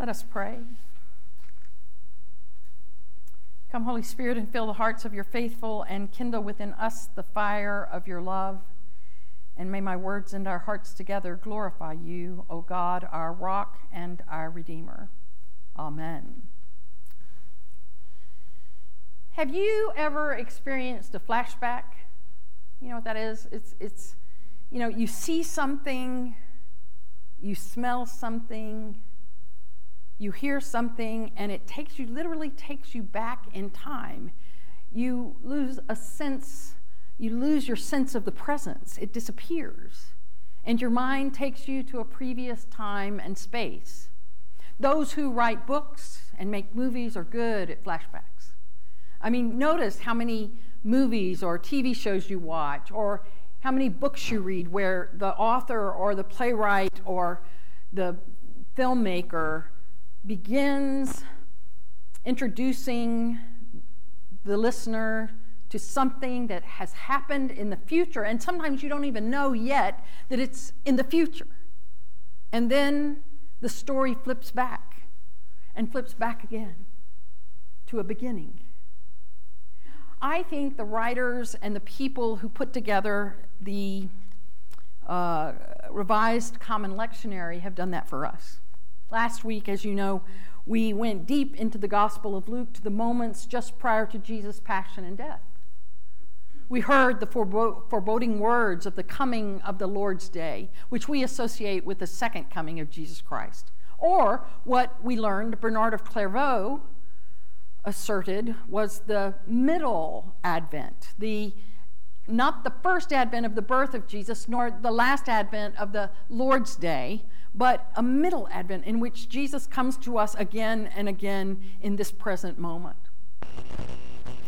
Let us pray. Come, Holy Spirit, and fill the hearts of your faithful and kindle within us the fire of your love. And may my words and our hearts together glorify you, O God, our rock and our Redeemer. Amen. Have you ever experienced a flashback? You know what that is? It's, it's you know, you see something, you smell something, you hear something, and it takes you, literally takes you back in time. You lose a sense, you lose your sense of the presence, it disappears. And your mind takes you to a previous time and space. Those who write books and make movies are good at flashbacks. I mean, notice how many movies or TV shows you watch, or how many books you read where the author or the playwright or the filmmaker begins introducing the listener to something that has happened in the future, and sometimes you don't even know yet that it's in the future. And then the story flips back and flips back again to a beginning. I think the writers and the people who put together the uh, revised common lectionary have done that for us. Last week, as you know, we went deep into the Gospel of Luke to the moments just prior to Jesus' passion and death. We heard the foreboding words of the coming of the Lord's Day, which we associate with the second coming of Jesus Christ. Or what we learned, Bernard of Clairvaux asserted, was the middle advent, the not the first advent of the birth of Jesus, nor the last advent of the Lord's Day, but a middle advent in which Jesus comes to us again and again in this present moment.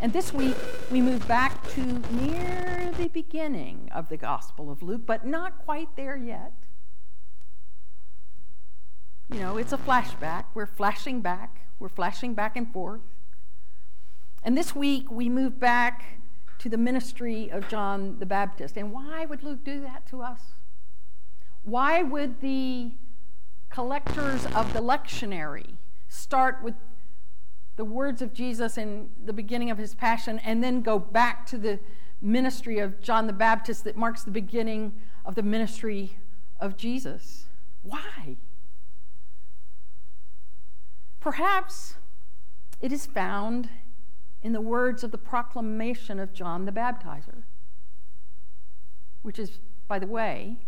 And this week, we move back to near the beginning of the Gospel of Luke, but not quite there yet. You know, it's a flashback. We're flashing back, we're flashing back and forth. And this week, we move back to the ministry of John the Baptist. And why would Luke do that to us? Why would the collectors of the lectionary start with the words of Jesus in the beginning of his passion and then go back to the ministry of John the Baptist that marks the beginning of the ministry of Jesus? Why? Perhaps it is found in the words of the proclamation of John the Baptizer, which is, by the way,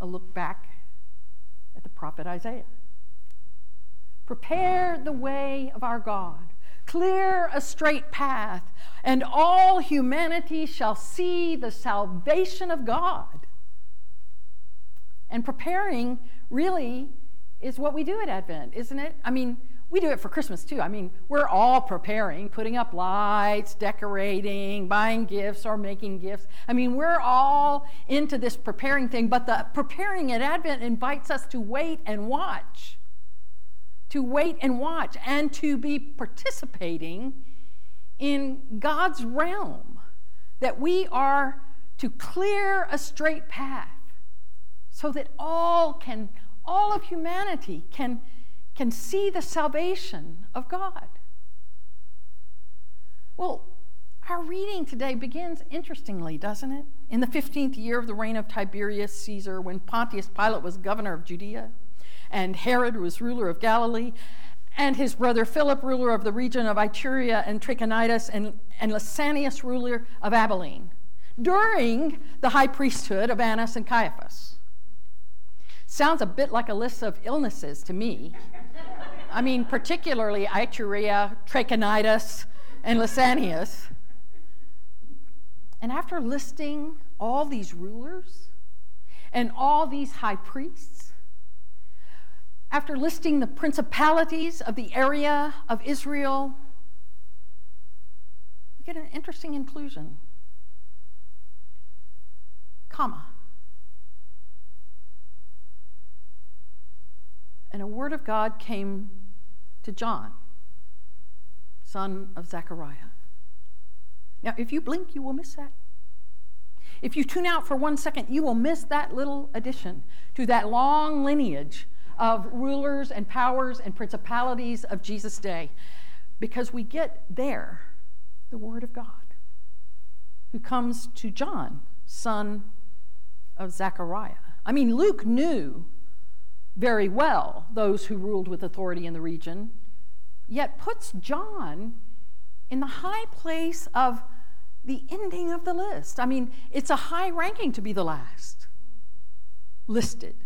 a look back at the prophet Isaiah. Prepare the way of our God, clear a straight path, and all humanity shall see the salvation of God. And preparing really is what we do at Advent, isn't it? I mean, we do it for Christmas too. I mean, we're all preparing, putting up lights, decorating, buying gifts, or making gifts. I mean, we're all into this preparing thing, but the preparing at Advent invites us to wait and watch. To wait and watch and to be participating in God's realm. That we are to clear a straight path so that all can, all of humanity can can see the salvation of God. Well, our reading today begins interestingly, doesn't it? In the 15th year of the reign of Tiberius Caesar, when Pontius Pilate was governor of Judea, and Herod was ruler of Galilee, and his brother Philip, ruler of the region of Iturea and Trachonitis, and, and Lysanias, ruler of Abilene, during the high priesthood of Annas and Caiaphas. Sounds a bit like a list of illnesses to me. I mean, particularly Iturea, Trachonitis, and Lysanias. And after listing all these rulers and all these high priests, after listing the principalities of the area of Israel, we get an interesting inclusion. Comma. And a word of God came to John, son of Zechariah. Now, if you blink, you will miss that. If you tune out for one second, you will miss that little addition to that long lineage of rulers and powers and principalities of Jesus' day. Because we get there the Word of God, who comes to John, son of Zechariah. I mean, Luke knew very well those who ruled with authority in the region, yet puts John in the high place of the ending of the list. I mean, it's a high ranking to be the last listed.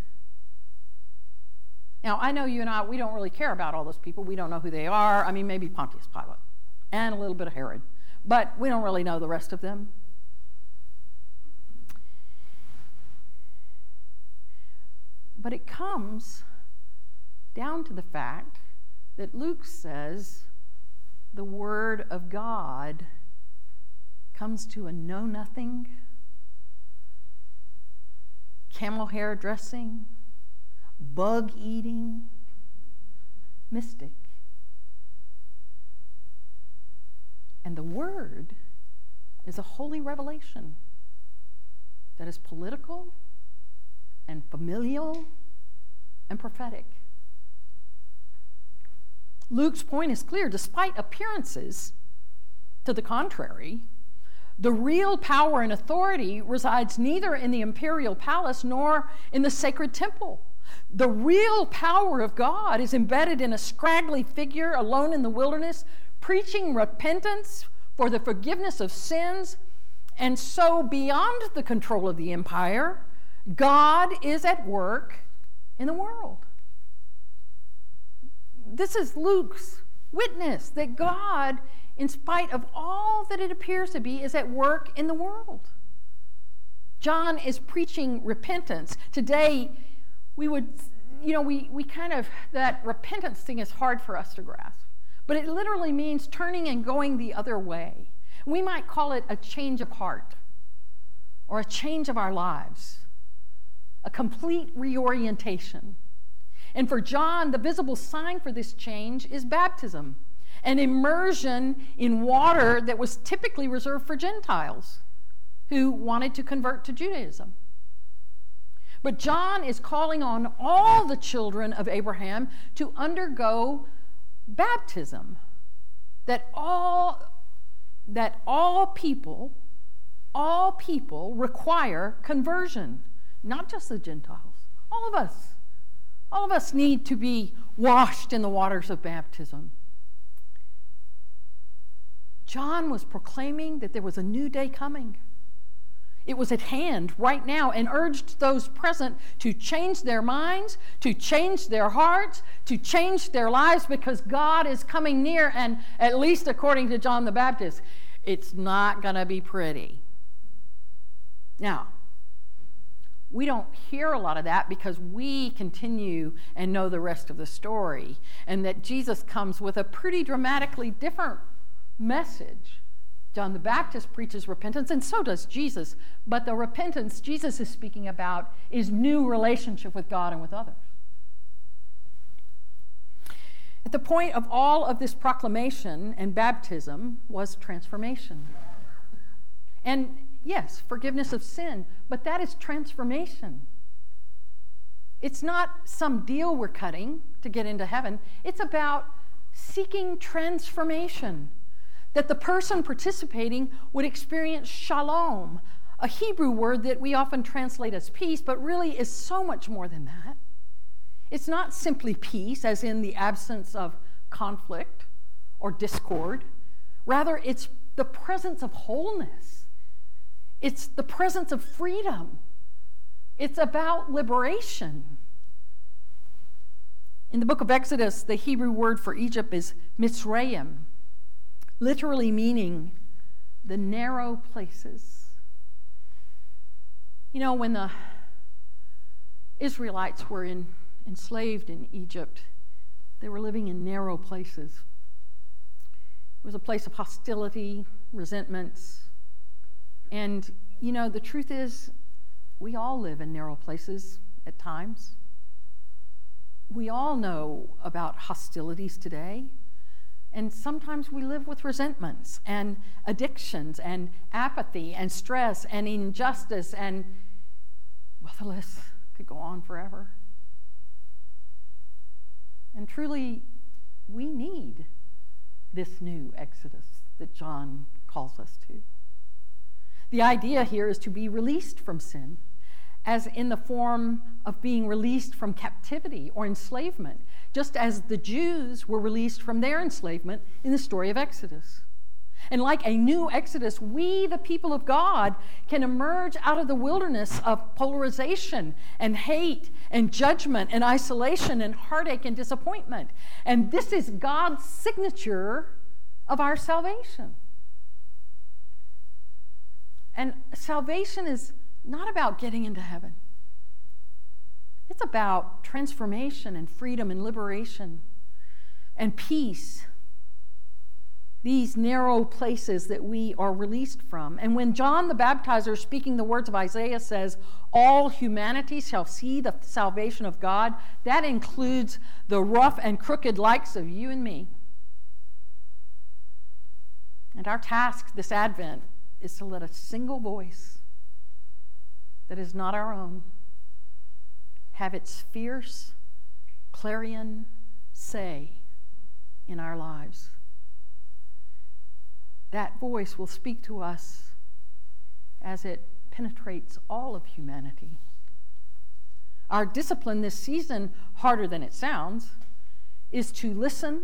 Now, I know you and I, we don't really care about all those people. We don't know who they are. I mean, maybe Pontius Pilate and a little bit of Herod, but we don't really know the rest of them. But it comes down to the fact that Luke says the Word of God comes to a know nothing, camel hair dressing, bug eating mystic. And the Word is a holy revelation that is political and familial and prophetic. Luke's point is clear. Despite appearances to the contrary, the real power and authority resides neither in the imperial palace nor in the sacred temple. The real power of God is embedded in a scraggly figure alone in the wilderness, preaching repentance for the forgiveness of sins. And so, beyond the control of the empire, God is at work in the world. This is Luke's witness that God, in spite of all that it appears to be, is at work in the world. John is preaching repentance. Today, we would, you know, we, we kind of, that repentance thing is hard for us to grasp. But it literally means turning and going the other way. We might call it a change of heart or a change of our lives a complete reorientation. And for John, the visible sign for this change is baptism, an immersion in water that was typically reserved for Gentiles who wanted to convert to Judaism. But John is calling on all the children of Abraham to undergo baptism, that all, that all people, all people require conversion not just the Gentiles, all of us. All of us need to be washed in the waters of baptism. John was proclaiming that there was a new day coming. It was at hand right now and urged those present to change their minds, to change their hearts, to change their lives because God is coming near. And at least according to John the Baptist, it's not going to be pretty. Now, we don't hear a lot of that because we continue and know the rest of the story, and that Jesus comes with a pretty dramatically different message. John the Baptist preaches repentance, and so does Jesus. But the repentance Jesus is speaking about is new relationship with God and with others. At the point of all of this proclamation and baptism was transformation. And yes, forgiveness of sin, but that is transformation. It's not some deal we're cutting to get into heaven, it's about seeking transformation. That the person participating would experience shalom, a Hebrew word that we often translate as peace, but really is so much more than that. It's not simply peace, as in the absence of conflict or discord. Rather, it's the presence of wholeness it's the presence of freedom. It's about liberation. In the book of Exodus, the Hebrew word for Egypt is Mitzrayim, literally meaning the narrow places. You know, when the Israelites were in, enslaved in Egypt, they were living in narrow places. It was a place of hostility, resentments, and, you know, the truth is, we all live in narrow places at times. We all know about hostilities today. And sometimes we live with resentments and addictions and apathy and stress and injustice, and well, the list could go on forever. And truly, we need this new Exodus that John calls us to. The idea here is to be released from sin, as in the form of being released from captivity or enslavement, just as the Jews were released from their enslavement in the story of Exodus. And like a new Exodus, we, the people of God, can emerge out of the wilderness of polarization and hate and judgment and isolation and heartache and disappointment. And this is God's signature of our salvation. And salvation is not about getting into heaven. It's about transformation and freedom and liberation and peace these narrow places that we are released from. And when John the Baptizer, speaking the words of Isaiah, says, All humanity shall see the salvation of God, that includes the rough and crooked likes of you and me. And our task this Advent is to let a single voice that is not our own have its fierce clarion say in our lives that voice will speak to us as it penetrates all of humanity. Our discipline this season, harder than it sounds, is to listen.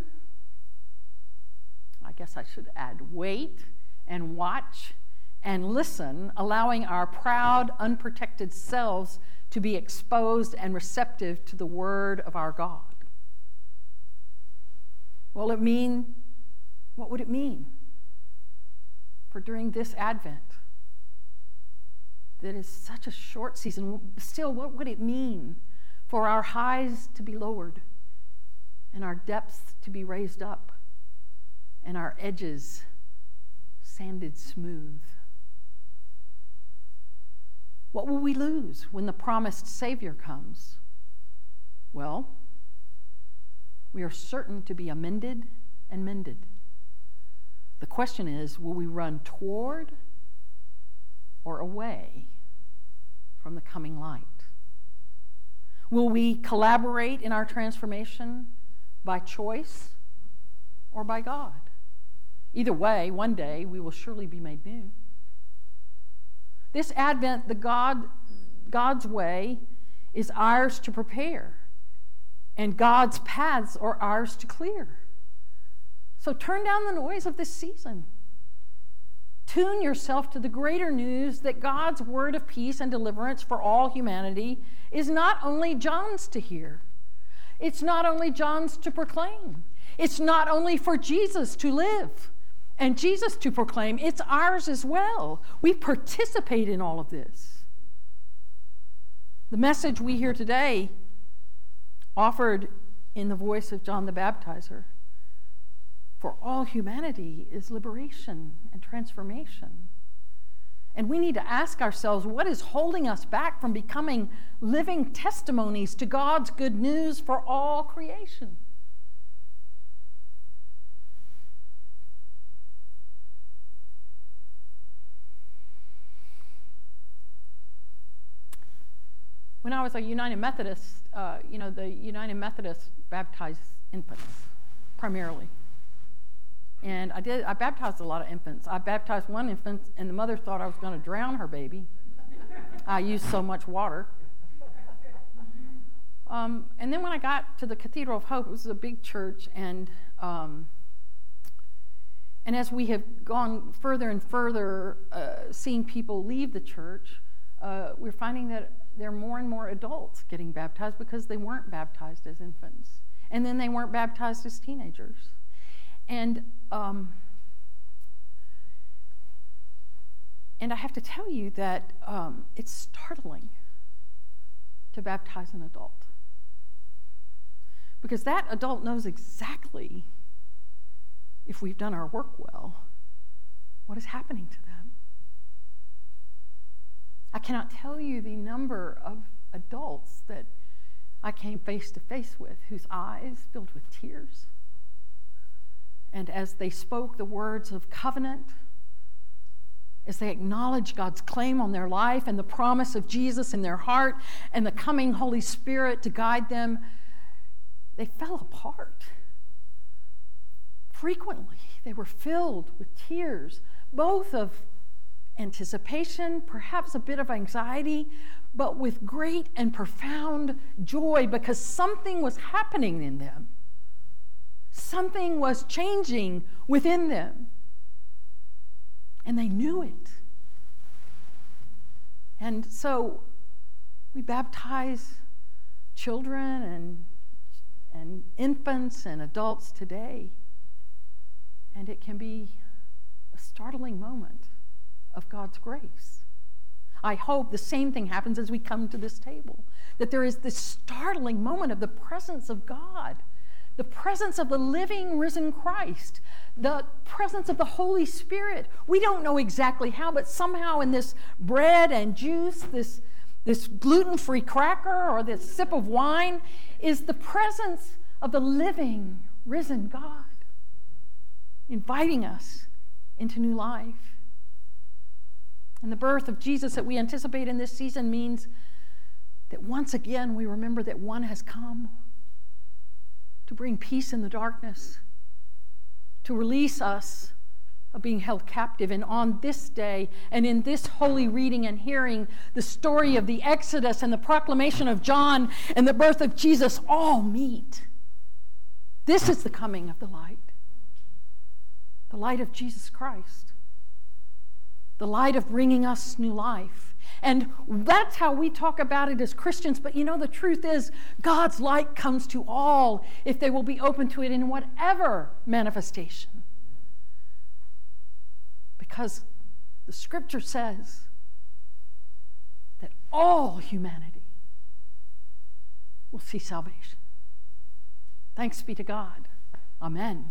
I guess I should add wait and watch and listen, allowing our proud, unprotected selves to be exposed and receptive to the word of our God. Well, it mean, what would it mean? for during this Advent. That is such a short season. Still, what would it mean for our highs to be lowered and our depths to be raised up and our edges sanded smooth? What will we lose when the promised Savior comes? Well, we are certain to be amended and mended. The question is will we run toward or away from the coming light? Will we collaborate in our transformation by choice or by God? Either way, one day we will surely be made new. This Advent, the God, God's way is ours to prepare, and God's paths are ours to clear. So turn down the noise of this season. Tune yourself to the greater news that God's word of peace and deliverance for all humanity is not only John's to hear, it's not only John's to proclaim, it's not only for Jesus to live and Jesus to proclaim, it's ours as well. We participate in all of this. The message we hear today, offered in the voice of John the Baptizer, for all humanity is liberation and transformation. And we need to ask ourselves what is holding us back from becoming living testimonies to God's good news for all creation? When I was a United Methodist, uh, you know, the United Methodists baptized infants primarily. And I did. I baptized a lot of infants. I baptized one infant, and the mother thought I was going to drown her baby. I used so much water. Um, and then when I got to the Cathedral of Hope, it was a big church, and um, and as we have gone further and further, uh, seeing people leave the church, uh, we're finding that there are more and more adults getting baptized because they weren't baptized as infants, and then they weren't baptized as teenagers. And um, and I have to tell you that um, it's startling to baptize an adult because that adult knows exactly if we've done our work well what is happening to them. I cannot tell you the number of adults that I came face to face with whose eyes filled with tears and as they spoke the words of covenant, as they acknowledged God's claim on their life and the promise of Jesus in their heart and the coming Holy Spirit to guide them, they fell apart. Frequently, they were filled with tears, both of anticipation, perhaps a bit of anxiety, but with great and profound joy because something was happening in them. Something was changing within them. And they knew it. And so we baptize children and, and infants and adults today. And it can be a startling moment of God's grace. I hope the same thing happens as we come to this table, that there is this startling moment of the presence of God, the presence of the living, risen Christ, the presence of the Holy Spirit. We don't know exactly how, but somehow in this bread and juice, this, this gluten free cracker or this sip of wine, is the presence of the living, risen God, inviting us into new life. And the birth of Jesus that we anticipate in this season means that once again we remember that one has come to bring peace in the darkness, to release us of being held captive. And on this day, and in this holy reading and hearing, the story of the Exodus and the proclamation of John and the birth of Jesus all meet. This is the coming of the light, the light of Jesus Christ the light of bringing us new life. And that's how we talk about it as Christians. But you know, the truth is, God's light comes to all if they will be open to it in whatever manifestation. Because the scripture says that all humanity will see salvation. Thanks be to God. Amen.